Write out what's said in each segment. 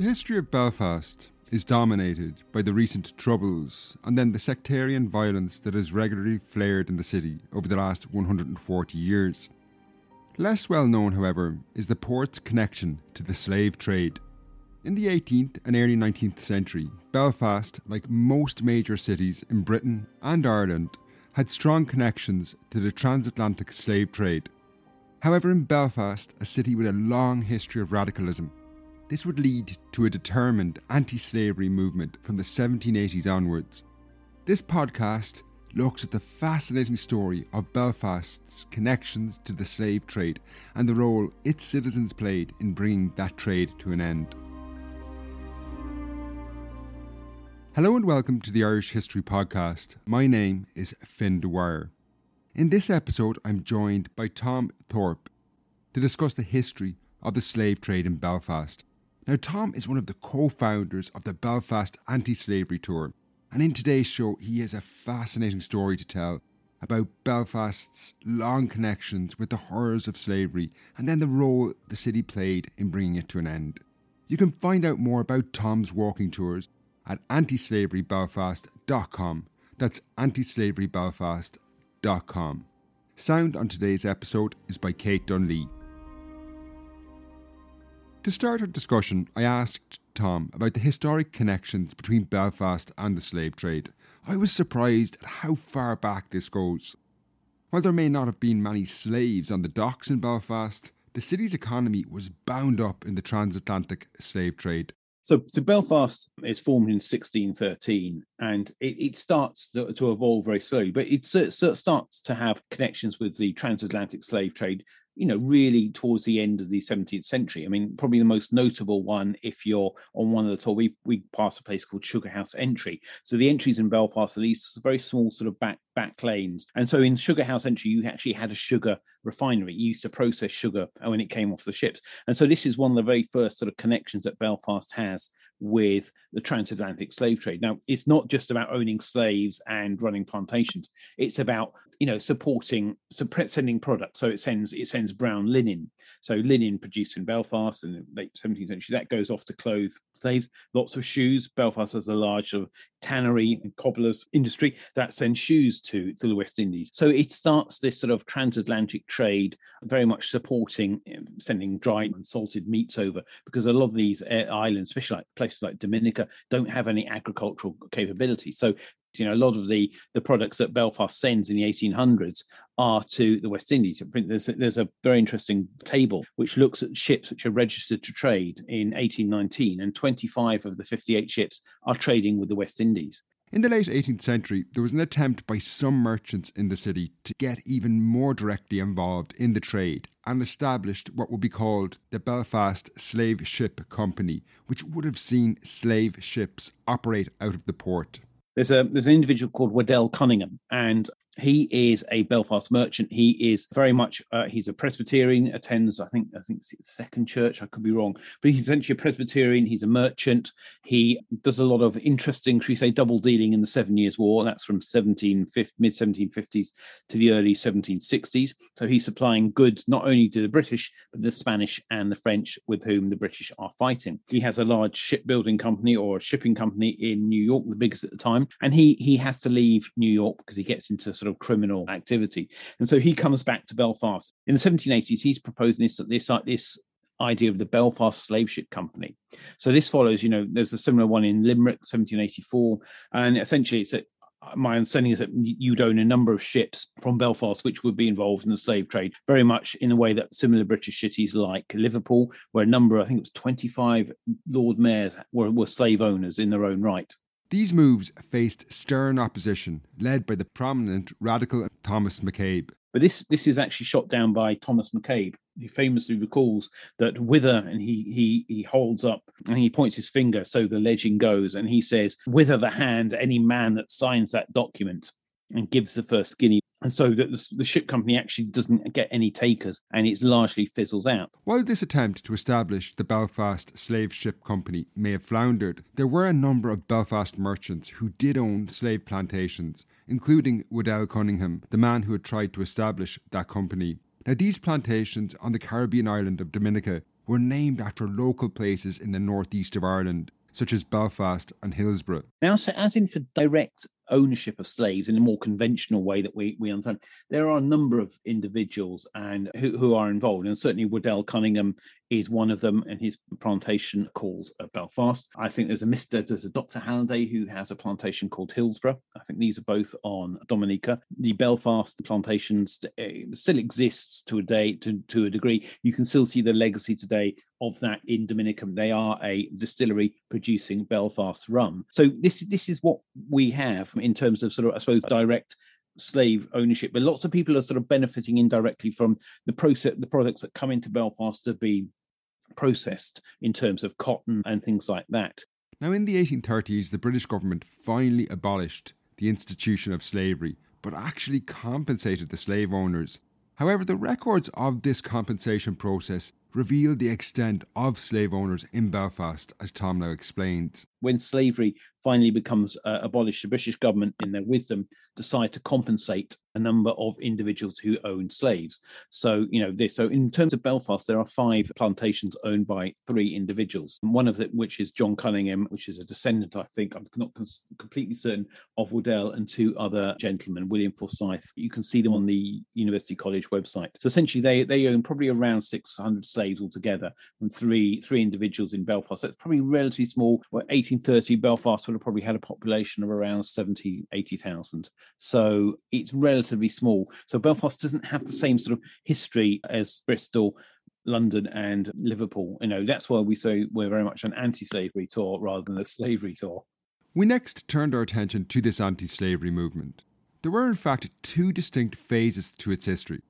The history of Belfast is dominated by the recent troubles and then the sectarian violence that has regularly flared in the city over the last 140 years. Less well known, however, is the port's connection to the slave trade. In the 18th and early 19th century, Belfast, like most major cities in Britain and Ireland, had strong connections to the transatlantic slave trade. However, in Belfast, a city with a long history of radicalism, this would lead to a determined anti slavery movement from the 1780s onwards. This podcast looks at the fascinating story of Belfast's connections to the slave trade and the role its citizens played in bringing that trade to an end. Hello and welcome to the Irish History Podcast. My name is Fin Dwyer. In this episode, I'm joined by Tom Thorpe to discuss the history of the slave trade in Belfast. Now, Tom is one of the co founders of the Belfast Anti Slavery Tour, and in today's show, he has a fascinating story to tell about Belfast's long connections with the horrors of slavery and then the role the city played in bringing it to an end. You can find out more about Tom's walking tours at antislaverybelfast.com. That's antislaverybelfast.com. Sound on today's episode is by Kate Dunley. To start our discussion, I asked Tom about the historic connections between Belfast and the slave trade. I was surprised at how far back this goes. While there may not have been many slaves on the docks in Belfast, the city's economy was bound up in the transatlantic slave trade. So, so Belfast is formed in 1613, and it, it starts to, to evolve very slowly, but it of starts to have connections with the transatlantic slave trade. You know, really towards the end of the 17th century. I mean, probably the most notable one, if you're on one of the tour, we we pass a place called Sugar House Entry. So the entries in Belfast are these very small sort of back back lanes, and so in Sugar House Entry, you actually had a sugar refinery. You used to process sugar uh, when it came off the ships, and so this is one of the very first sort of connections that Belfast has with the transatlantic slave trade. Now, it's not just about owning slaves and running plantations. It's about you know supporting sending products. So it sends it sends brown linen. So linen produced in Belfast in the late 17th century that goes off to clothe slaves. Lots of shoes. Belfast has a large sort of tannery and cobblers industry that sends shoes to, to the West Indies. So it starts this sort of transatlantic trade, very much supporting um, sending dried and salted meats over because a lot of these islands, especially like places like Dominica, don't have any agricultural capability. So you know a lot of the the products that belfast sends in the 1800s are to the west indies there's a, there's a very interesting table which looks at ships which are registered to trade in 1819 and 25 of the 58 ships are trading with the west indies In the late 18th century, there was an attempt by some merchants in the city to get even more directly involved in the trade and established what would be called the Belfast Slave Ship Company, which would have seen slave ships operate out of the port. There's a there's an individual called Waddell Cunningham, and He is a Belfast merchant. He is very much uh, he's a Presbyterian. Attends, I think, I think it's Second Church. I could be wrong, but he's essentially a Presbyterian. He's a merchant. He does a lot of interesting, should we say, double dealing in the Seven Years' War. That's from 17 mid 1750s to the early 1760s. So he's supplying goods not only to the British but the Spanish and the French, with whom the British are fighting. He has a large shipbuilding company or a shipping company in New York, the biggest at the time, and he he has to leave New York because he gets into sort of criminal activity. And so he comes back to Belfast. In the 1780s, he's proposing this, this, this idea of the Belfast Slave Ship Company. So this follows, you know, there's a similar one in Limerick, 1784. And essentially it's that uh, my understanding is that you'd own a number of ships from Belfast which would be involved in the slave trade, very much in the way that similar British cities like Liverpool, where a number, I think it was 25 Lord Mayors were, were slave owners in their own right. These moves faced stern opposition, led by the prominent radical Thomas McCabe. But this this is actually shot down by Thomas McCabe. He famously recalls that whither, and he he he holds up and he points his finger, so the legend goes, and he says, "Whither the hand any man that signs that document." and gives the first guinea and so the, the, ship company actually doesn't get any takers and it's largely fizzles out. While this attempt to establish the Belfast Slave Ship Company may have floundered, there were a number of Belfast merchants who did own slave plantations, including Waddell Cunningham, the man who had tried to establish that company. Now, these plantations on the Caribbean island of Dominica were named after local places in the northeast of Ireland, such as Belfast and Hillsborough. Now, so as in for direct ownership of slaves in a more conventional way that we, we understand. There are a number of individuals and who, who are involved, and certainly Waddell Cunningham is one of them, and his plantation called uh, Belfast. I think there's a Mister, there's a Doctor Halliday who has a plantation called Hillsborough. I think these are both on Dominica. The Belfast plantations uh, still exists to a day to, to a degree. You can still see the legacy today of that in Dominica. They are a distillery producing Belfast rum. So this this is what we have in terms of sort of I suppose direct slave ownership, but lots of people are sort of benefiting indirectly from the process, the products that come into Belfast to be processed in terms of cotton and things like that. Now, in the 1830s, the British government finally abolished the institution of slavery, but actually compensated the slave owners. However, the records of this compensation process reveal the extent of slave owners in Belfast, as Tom now explains. When slavery finally becomes uh, abolished, the British government, in their wisdom, decide to compensate a number of individuals who own slaves. So, you know, this. So, in terms of Belfast, there are five plantations owned by three individuals. One of them, which is John Cunningham, which is a descendant, I think, I'm not cons- completely certain, of Waddell, and two other gentlemen, William Forsyth. You can see them on the University College website. So, essentially, they they own probably around 600 slaves altogether from three three individuals in Belfast. That's probably relatively small. Well, 1830, Belfast would have probably had a population of around 70, 80,000. So it's relatively small. So Belfast doesn't have the same sort of history as Bristol, London, and Liverpool. You know, that's why we say we're very much an anti slavery tour rather than a slavery tour. We next turned our attention to this anti slavery movement. There were, in fact, two distinct phases to its history.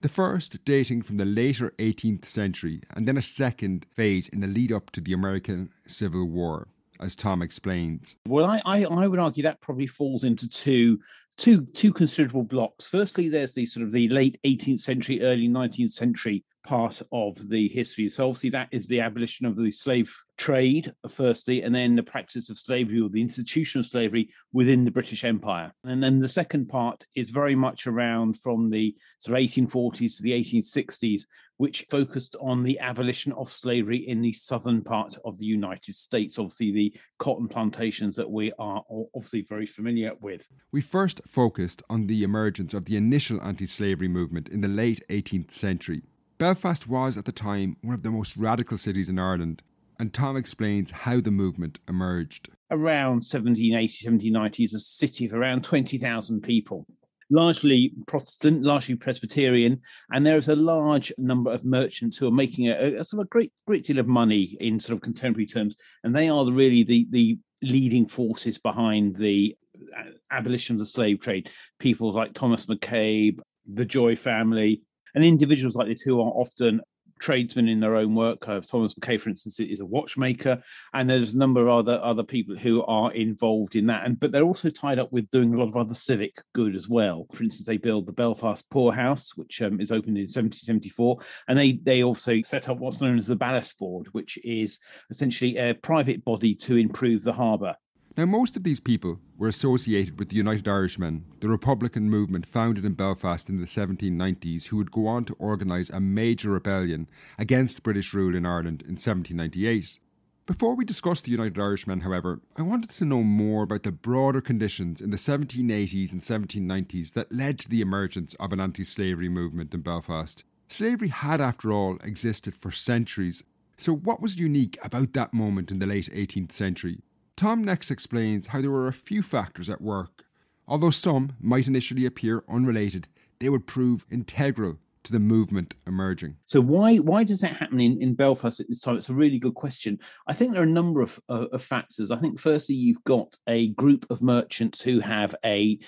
The first dating from the later 18th century, and then a second phase in the lead up to the American Civil War as Tom explains. Well, I, I, I would argue that probably falls into two two two considerable blocks. Firstly, there's the sort of the late 18th century, early 19th century part of the history. So obviously that is the abolition of the slave trade, firstly, and then the practice of slavery or the institution of slavery within the British Empire. And then the second part is very much around from the sort of 1840s to the 1860s, which focused on the abolition of slavery in the southern part of the United States, obviously the cotton plantations that we are obviously very familiar with. We first focused on the emergence of the initial anti slavery movement in the late 18th century Belfast was at the time one of the most radical cities in Ireland, and Tom explains how the movement emerged. Around 1780, 1790 is a city of around 20,000 people, largely Protestant, largely Presbyterian, and there is a large number of merchants who are making a, a, sort of a great, great deal of money in sort of contemporary terms, and they are really the, the leading forces behind the uh, abolition of the slave trade. People like Thomas McCabe, the Joy family, and individuals like this who are often tradesmen in their own work. Uh, Thomas McCabe, for instance, is a watchmaker, and there's a number of other other people who are involved in that. And but they're also tied up with doing a lot of other civic good as well. For instance, they build the Belfast Poorhouse, which um, is opened in 1774, and they they also set up what's known as the Ballast Board, which is essentially a private body to improve the harbour. Now, most of these people were associated with the United Irishmen, the Republican movement founded in Belfast in the 1790s, who would go on to organise a major rebellion against British rule in Ireland in 1798. Before we discuss the United Irishmen, however, I wanted to know more about the broader conditions in the 1780s and 1790s that led to the emergence of an anti slavery movement in Belfast. Slavery had, after all, existed for centuries. So, what was unique about that moment in the late 18th century? Tom next explains how there were a few factors at work. Although some might initially appear unrelated, they would prove integral to the movement emerging. So why why does that happen in, in Belfast at this time? It's a really good question. I think there are a number of, uh, of factors. I think firstly you've got a group of merchants who have a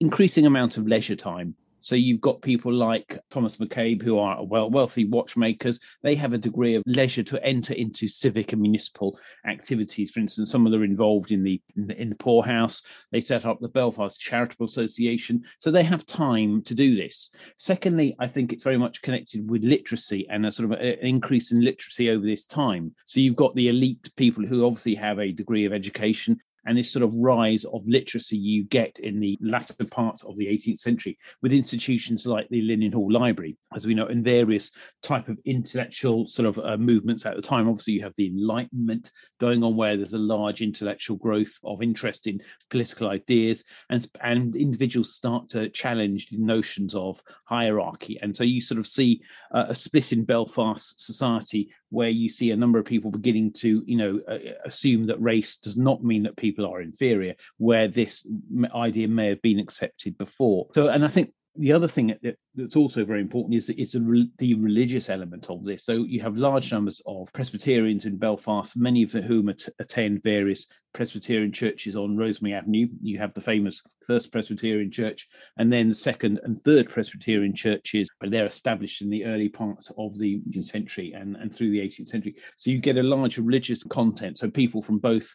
increasing amount of leisure time so you've got people like Thomas McCabe, who are well wealthy watchmakers. They have a degree of leisure to enter into civic and municipal activities. For instance, some of them are involved in the, in the in the poorhouse. They set up the Belfast Charitable Association, so they have time to do this. Secondly, I think it's very much connected with literacy and a sort of an increase in literacy over this time. So you've got the elite people who obviously have a degree of education and this sort of rise of literacy you get in the latter part of the 18th century with institutions like the Linen Hall Library, as we know, and various type of intellectual sort of uh, movements at the time. Obviously, you have the Enlightenment going on, where there's a large intellectual growth of interest in political ideas, and and individuals start to challenge the notions of hierarchy, and so you sort of see uh, a split in Belfast society where you see a number of people beginning to, you know, uh, assume that race does not mean that people are inferior, where this idea may have been accepted before. So, and I think the other thing that, that's also very important is is the, the religious element of this. So you have large numbers of Presbyterians in Belfast, many of whom at, attend various Presbyterian churches on Rosemary Avenue. You have the famous First Presbyterian Church, and then the second and third Presbyterian churches. They're established in the early parts of the 18th century and, and through the 18th century. So you get a large religious content. So people from both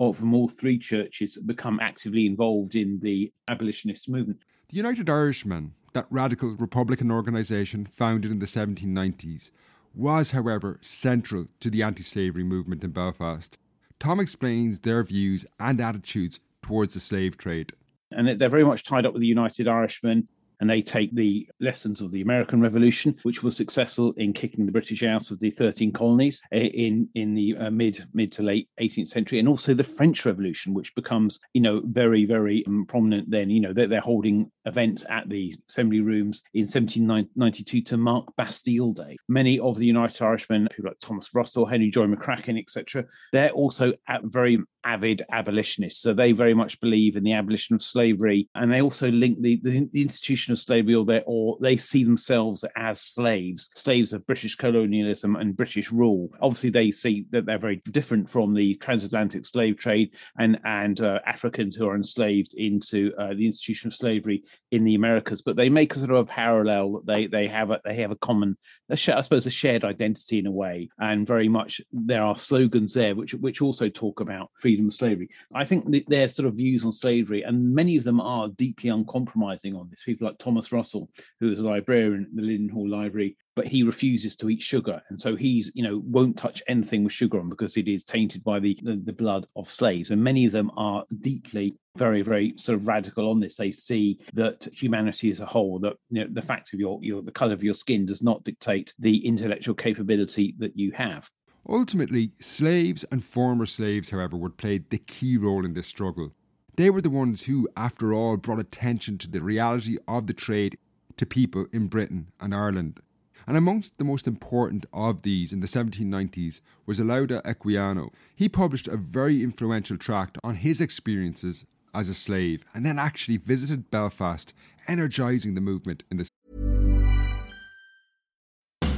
or from all three churches become actively involved in the abolitionist movement. The United Irishmen, that radical Republican organisation founded in the 1790s, was, however, central to the anti slavery movement in Belfast. Tom explains their views and attitudes towards the slave trade. And they're very much tied up with the United Irishmen and they take the lessons of the American Revolution, which was successful in kicking the British out of the 13 colonies in in the uh, mid mid to late 18th century, and also the French Revolution, which becomes you know very very um, prominent then. You know they're, they're holding events at the assembly rooms in 1792 to mark Bastille Day. Many of the United Irishmen, people like Thomas Russell, Henry Joy McCracken, etc., they're also at very avid abolitionists. So they very much believe in the abolition of slavery, and they also link the, the, the institution of slavery, or they or they see themselves as slaves, slaves of British colonialism and British rule. Obviously, they see that they're very different from the transatlantic slave trade and and uh, Africans who are enslaved into uh, the institution of slavery in the Americas. But they make a sort of a parallel. That they they have a they have a common, a sh- I suppose, a shared identity in a way, and very much there are slogans there which which also talk about freedom freedom of slavery. I think their sort of views on slavery, and many of them are deeply uncompromising on this. People like Thomas Russell, who is a librarian at the Linen Hall Library, but he refuses to eat sugar, and so he's you know won't touch anything with sugar on because it is tainted by the, the, the blood of slaves. And many of them are deeply very very sort of radical on this they see that humanity as a whole that you know the fact of your your the color of your skin does not dictate the intellectual capability that you have Ultimately, slaves and former slaves, however, would play the key role in this struggle. They were the ones who, after all, brought attention to the reality of the trade to people in Britain and Ireland. And amongst the most important of these in the 1790s was Olaudah Equiano. He published a very influential tract on his experiences as a slave and then actually visited Belfast, energising the movement in the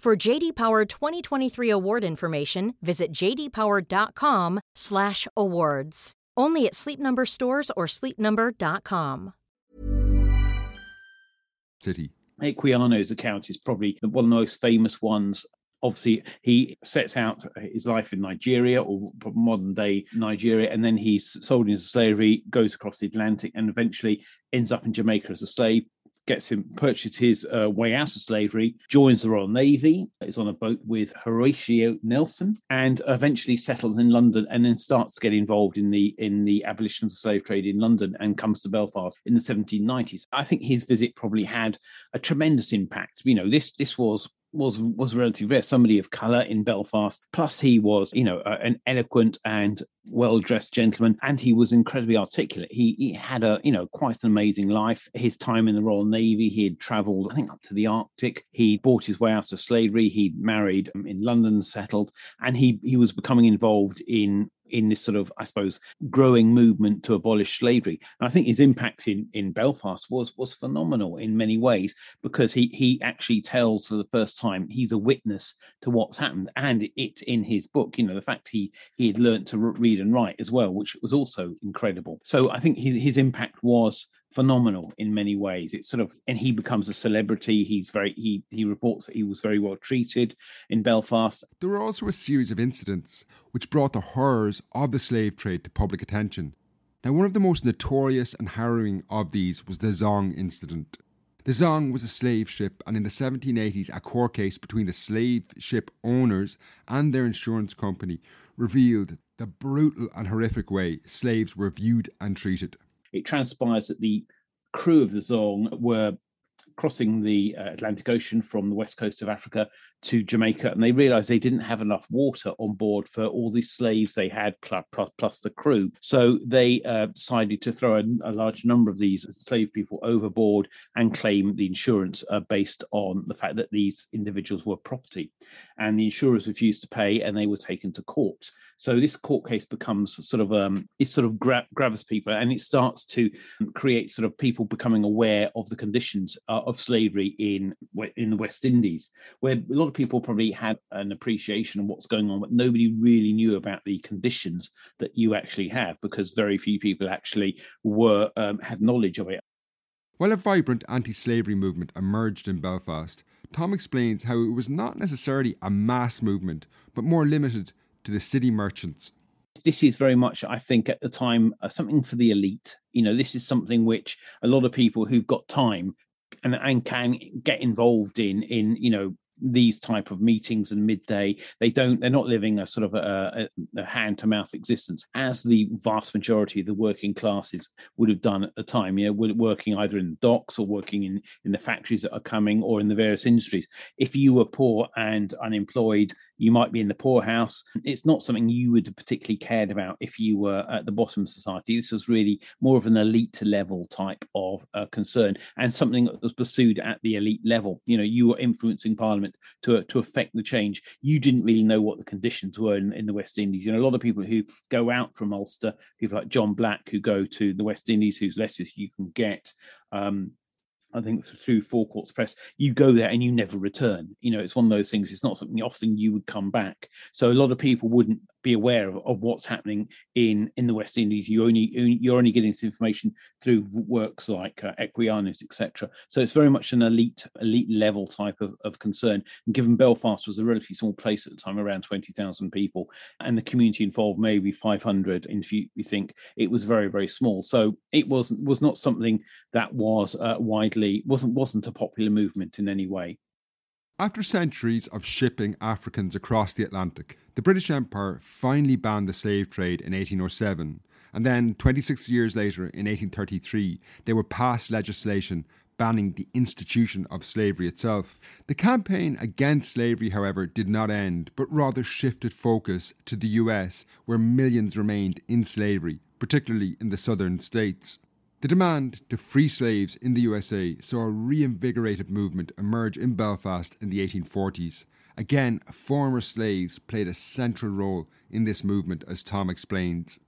For JD Power 2023 award information, visit jdpower.com/awards. Only at Sleep Number stores or sleepnumber.com. City. Equiano's account is probably one of the most famous ones. Obviously, he sets out his life in Nigeria or modern day Nigeria, and then he's sold into slavery, goes across the Atlantic, and eventually ends up in Jamaica as a slave. Gets him purchased his uh, way out of slavery, joins the Royal Navy, is on a boat with Horatio Nelson, and eventually settles in London, and then starts to get involved in the in the abolition of the slave trade in London, and comes to Belfast in the 1790s. I think his visit probably had a tremendous impact. You know, this this was was was relatively rare. Somebody of color in Belfast. Plus, he was, you know, an eloquent and well dressed gentleman, and he was incredibly articulate. He, he had a, you know, quite an amazing life. His time in the Royal Navy, he had travelled, I think, up to the Arctic. He bought his way out of slavery. He married um, in London, settled, and he he was becoming involved in in this sort of, I suppose, growing movement to abolish slavery. And I think his impact in, in Belfast was was phenomenal in many ways because he he actually tells for the first time he's a witness to what's happened, and it in his book. You know, the fact he he had learned to read and write as well, which was also incredible. So I think his his impact was phenomenal in many ways. It's sort of, and he becomes a celebrity. He's very, he he reports that he was very well treated in Belfast. There were also a series of incidents which brought the horrors of the slave trade to public attention. Now, one of the most notorious and harrowing of these was the Zong incident. The Zong was a slave ship, and in the 1780s, a court case between the slave ship owners and their insurance company revealed the brutal and horrific way slaves were viewed and treated it transpires that the crew of the Zong were crossing the uh, Atlantic Ocean from the west coast of Africa to Jamaica, and they realized they didn't have enough water on board for all the slaves they had, plus, plus the crew. So they uh, decided to throw a, a, large number of these slave people overboard and claim the insurance uh, based on the fact that these individuals were property. And the insurers refused to pay, and they were taken to court. So this court case becomes sort of um, it sort of gra- grabs people, and it starts to create sort of people becoming aware of the conditions uh, of slavery in in the West Indies, where a lot of people probably had an appreciation of what's going on, but nobody really knew about the conditions that you actually have because very few people actually were um, had knowledge of it. While a vibrant anti-slavery movement emerged in Belfast, Tom explains how it was not necessarily a mass movement, but more limited to the city merchants. This is very much, I think, at the time, uh, something for the elite. You know, this is something which a lot of people who've got time and, and can get involved in, in you know, these type of meetings and midday they don't they're not living a sort of a, a, a hand to mouth existence as the vast majority of the working classes would have done at the time you know working either in docks or working in in the factories that are coming or in the various industries. If you were poor and unemployed you might be in the poorhouse it's not something you would have particularly cared about if you were at the bottom of society this was really more of an elite level type of uh, concern and something that was pursued at the elite level you know you were influencing parliament to to affect the change. You didn't really know what the conditions were in, in the West Indies. You know, a lot of people who go out from Ulster, people like John Black who go to the West Indies, whose letters you can get. Um, I think through Four Courts Press, you go there and you never return. You know, it's one of those things. It's not something often you would come back. So a lot of people wouldn't be aware of, of what's happening in in the West Indies. You only you're only getting this information through works like uh, Equiano's, etc. So it's very much an elite elite level type of, of concern. And given Belfast was a relatively small place at the time, around twenty thousand people, and the community involved maybe five hundred, you, you think it was very very small. So it was was not something that was uh, widely wasn't wasn't a popular movement in any way. After centuries of shipping Africans across the Atlantic, the British Empire finally banned the slave trade in 1807, and then 26 years later, in 1833, they would pass legislation banning the institution of slavery itself. The campaign against slavery, however, did not end, but rather shifted focus to the US, where millions remained in slavery, particularly in the southern states. The demand to free slaves in the USA saw a reinvigorated movement emerge in Belfast in the 1840s. Again, former slaves played a central role in this movement, as Tom explains.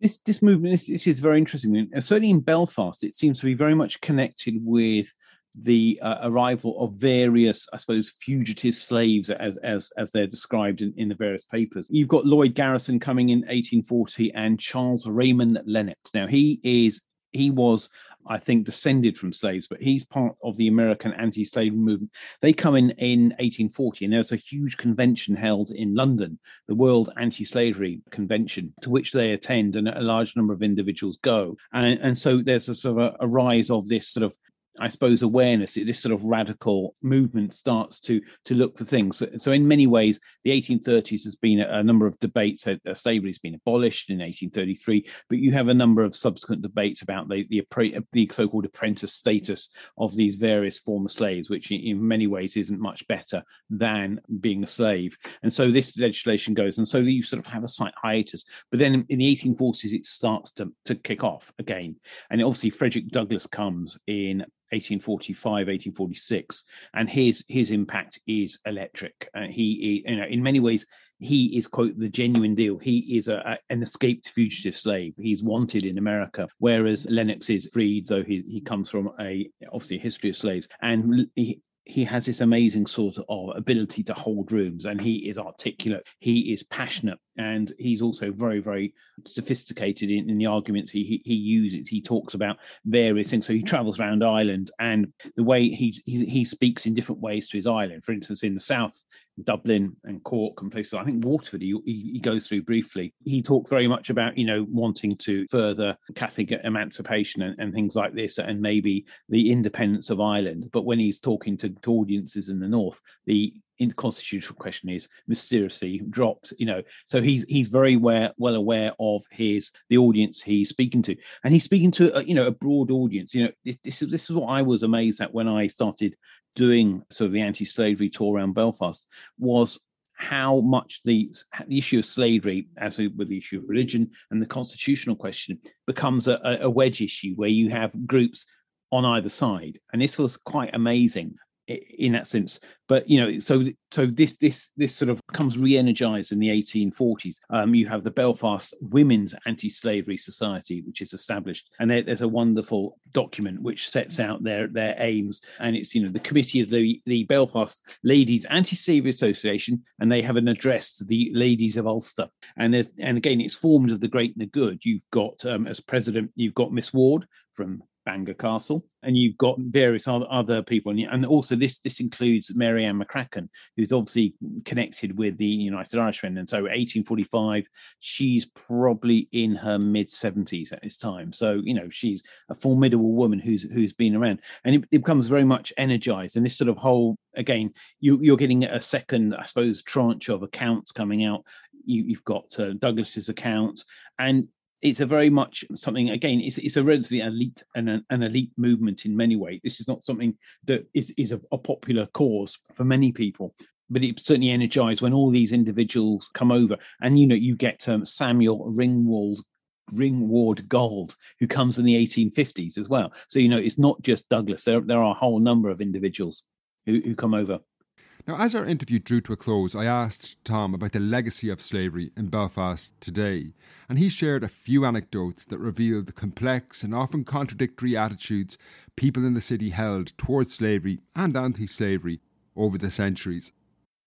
This this movement this, this is very interesting. Certainly in Belfast, it seems to be very much connected with the uh, arrival of various, I suppose, fugitive slaves, as as as they're described in, in the various papers. You've got Lloyd Garrison coming in 1840 and Charles Raymond Lennox. Now he is he was I think, descended from slaves, but he's part of the American anti-slavery movement. They come in in 1840, and there's a huge convention held in London, the World Anti-Slavery Convention, to which they attend, and a large number of individuals go. And, and so there's a sort of a, a rise of this sort of I suppose, awareness, this sort of radical movement starts to to look for things. So, so in many ways, the 1830s has been a, a number of debates. Uh, slavery has been abolished in 1833, but you have a number of subsequent debates about the the, the so-called apprentice status of these various former slaves, which in many ways isn't much better than being a slave. And so this legislation goes, and so you sort of have a slight hiatus. But then in the 1840s, it starts to to kick off again, and obviously Frederick Douglass comes in 1845 1846 and his his impact is electric. Uh, he, you know in many ways he is quote the genuine deal. He is a, a, an escaped fugitive slave. He's wanted in america whereas lennox is freed though he, he comes from a obviously a history of slaves. And he, he has this amazing sort of ability to hold rooms and he is articulate he is passionate and he's also very very sophisticated in, in the arguments he, he, he uses. He talks about various things. So he travels around ireland and the way he, he he speaks in different ways to his island. For instance in the south Dublin and Cork and places. I think Waterford he, he, goes through briefly. He talked very much about you know wanting to further Catholic emancipation and, and, things like this, and maybe the independence of Ireland. But when he's talking to, to audiences in the north, the constitutional question is mysteriously dropped. You know, so he's he's very well aware of his the audience he's speaking to, and he's speaking to a, you know a broad audience. You know, this, this is this is what I was amazed at when I started doing sort of the anti-slavery tour around Belfast was how much the, the issue of slavery, as with the issue of religion and the constitutional question, becomes a, a wedge issue where you have groups on either side. And this was quite amazing in that sense. But you know so so this this this sort of comes re-energized in the 1840s um, you have the belfast women's anti-slavery society which is established and there, there's a wonderful document which sets out their their aims and it's you know the committee of the the belfast ladies anti-slavery association and they have an address to the ladies of ulster. And there's and again it's formed of the great and the good. You've got um, as president you've got miss ward from Bangor Castle, and you've got various other, other people, and also this this includes Mary Ann McCracken, who's obviously connected with the United Irishmen, and so 1845, she's probably in her mid 70s at this time, so you know she's a formidable woman who's who's been around, and it, it becomes very much energized, and this sort of whole again, you, you're getting a second, I suppose, tranche of accounts coming out. You, have got uh, Douglass's accounts, and it's a very much something again it's, it's a relatively elite and an, an, elite movement in many ways. This is not something that is, is a, a popular cause for many people but it certainly energized when all these individuals come over and you know you get um, samuel ringwald ringward gold who comes in the 1850s as well. So you know it's not just douglass. There, there are a whole number of individuals who, who come over now, as our interview drew to a close, I asked Tom about the legacy of slavery in Belfast today, and he shared a few anecdotes that revealed the complex and often contradictory attitudes people in the city held towards slavery and anti slavery over the centuries.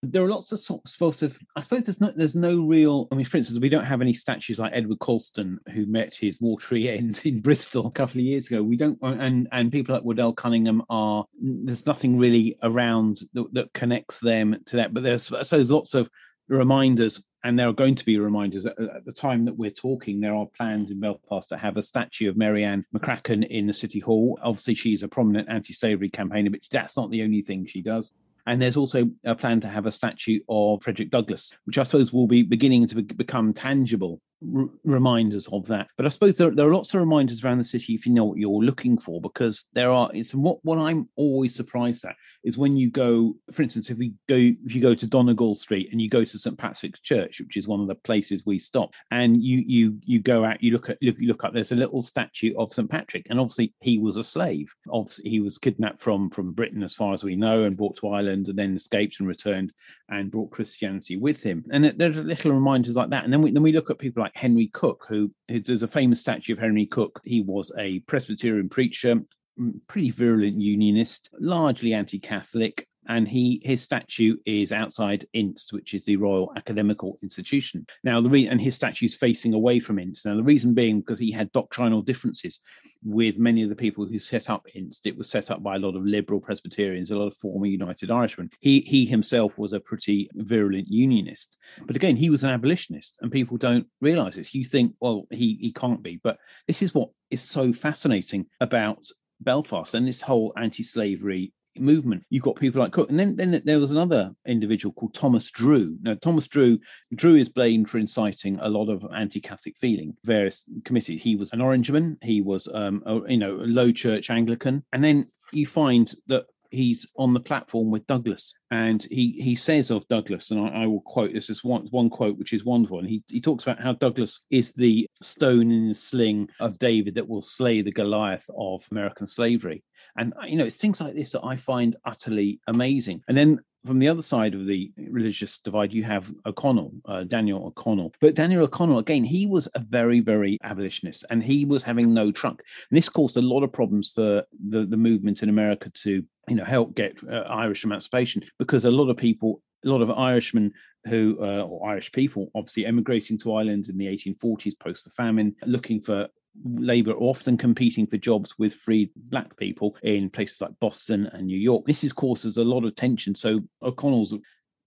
There are lots of sorts of i suppose there's no there's no real i mean for instance we don't have any statues like edward colston who met his watery end in bristol a couple of years ago we don't and and people like waddell cunningham are there's nothing really around that, that connects them to that but there's i suppose lots of reminders and there are going to be reminders at, at, the time that we're talking. There are plans in Belfast to have a statue of Mary Ann McCracken in the city hall. Obviously, she's a prominent anti-slavery campaigner, but that's not the only thing she does. And there's also a plan to have a statue of Frederick Douglass, which I suppose will be beginning to be- become tangible r- reminders of that. But I suppose there, there, are lots of reminders around the city if you know what you're looking for, because there are. It's what what I'm always surprised at is when you go, for instance, if we go if you go to Donegal Street and you go to St Patrick's Church, which is one of the places we stop, and you you you go out, you look at look, you look up. There's a little statue of St Patrick, and obviously he was a slave. Obviously he was kidnapped from from Britain, as far as we know, and brought to Ireland, and then escaped and returned and brought Christianity with him. And there's little reminders like that. And then we then we look at people like Henry Cooke, who there's a famous statue of Henry Cooke. He was a Presbyterian preacher, mm, pretty virulent unionist, largely anti-Catholic, and he his statue is outside Inst, which is the Royal Academical Institution. Now, the re- and his statue is facing away from Inst. Now, the reason being because he had doctrinal differences with many of the people who set up Inst. It was set up by a lot of liberal Presbyterians, a lot of former United Irishmen. He he himself was a pretty virulent unionist, but again, he was an abolitionist, and people don't realise this. You think, well, he he can't be, but this is what is so fascinating about Belfast and this whole anti-slavery movement. You've got people like Cooke, and then then there was another individual called Thomas Drew. Now Thomas Drew Drew is blamed for inciting a lot of anti-Catholic feeling. Various committees. He was an Orangeman. He was um a, you know a low church Anglican, and then you find that he's on the platform with Douglass, and he he says of Douglass, and I, I, will quote this is one one quote which is wonderful, and he he talks about how Douglass is the stone in the sling of David that will slay the Goliath of American slavery, and uh, you know, it's things like this that I find utterly amazing. And then from the other side of the religious divide, you have O'Connell, uh, Daniel O'Connell. But Daniel O'Connell, again, he was a very, very abolitionist and he was having no truck. And this caused a lot of problems for the, the movement in America to, you know, help get uh, Irish emancipation because a lot of people, a lot of Irishmen who, uh, or Irish people, obviously emigrating to Ireland in the 1840s post the famine, looking for Labour often competing for jobs with free black people in places like Boston and New York. This is causes a lot of tension. So O'Connell's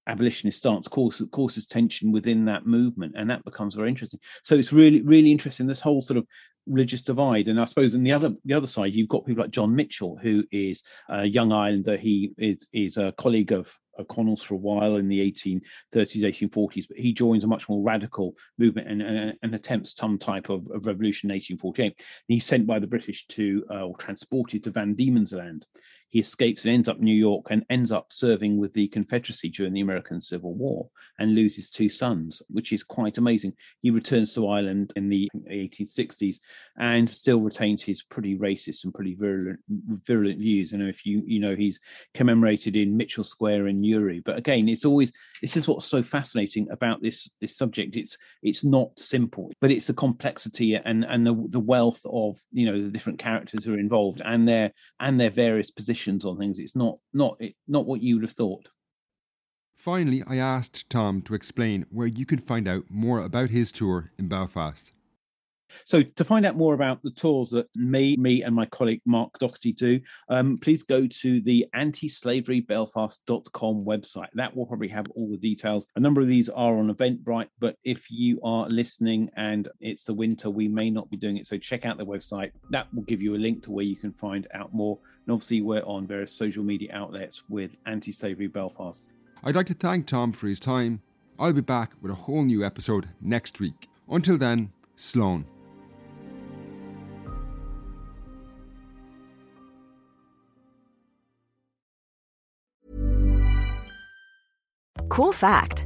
abolitionist stance causes causes tension within that movement, and that becomes very interesting. So it's really really interesting this whole sort of religious divide. And I suppose on the other the other side, you've got people like John Mitchel, who is a Young Irelander. He is is a colleague of O'Connell's for a while in the 1830s, 1840s, but he joins a much more radical movement and, and, and attempts some type of, of, revolution in 1848. he's sent by the British to, uh, or transported to Van Diemen's Land. He escapes and ends up in New York and ends up serving with the Confederacy during the American Civil War and loses two sons, which is quite amazing. He returns to Ireland in the 1860s and still retains his pretty racist and pretty virulent, virulent views. And if you you know he's commemorated in Mitchell Square in Newry, but again, it's always this is what's so fascinating about this this subject. It's it's not simple, but it's the complexity and and the the wealth of you know the different characters who are involved and their and their various positions on things. It's not not it, not what you would have thought. Finally, I asked Tom to explain where you can find out more about his tour in Belfast. So to find out more about the tours that me, me and my colleague Mark Doherty do, um, please go to the antislaverybelfast.com website. That will probably have all the details. A number of these are on Eventbrite, but if you are listening and it's the winter, we may not be doing it. So check out the website. That will give you a link to where you can find out more. And obviously, we're on various social media outlets with Anti Slavery Belfast. I'd like to thank Tom for his time. I'll be back with a whole new episode next week. Until then, Slán. Cool fact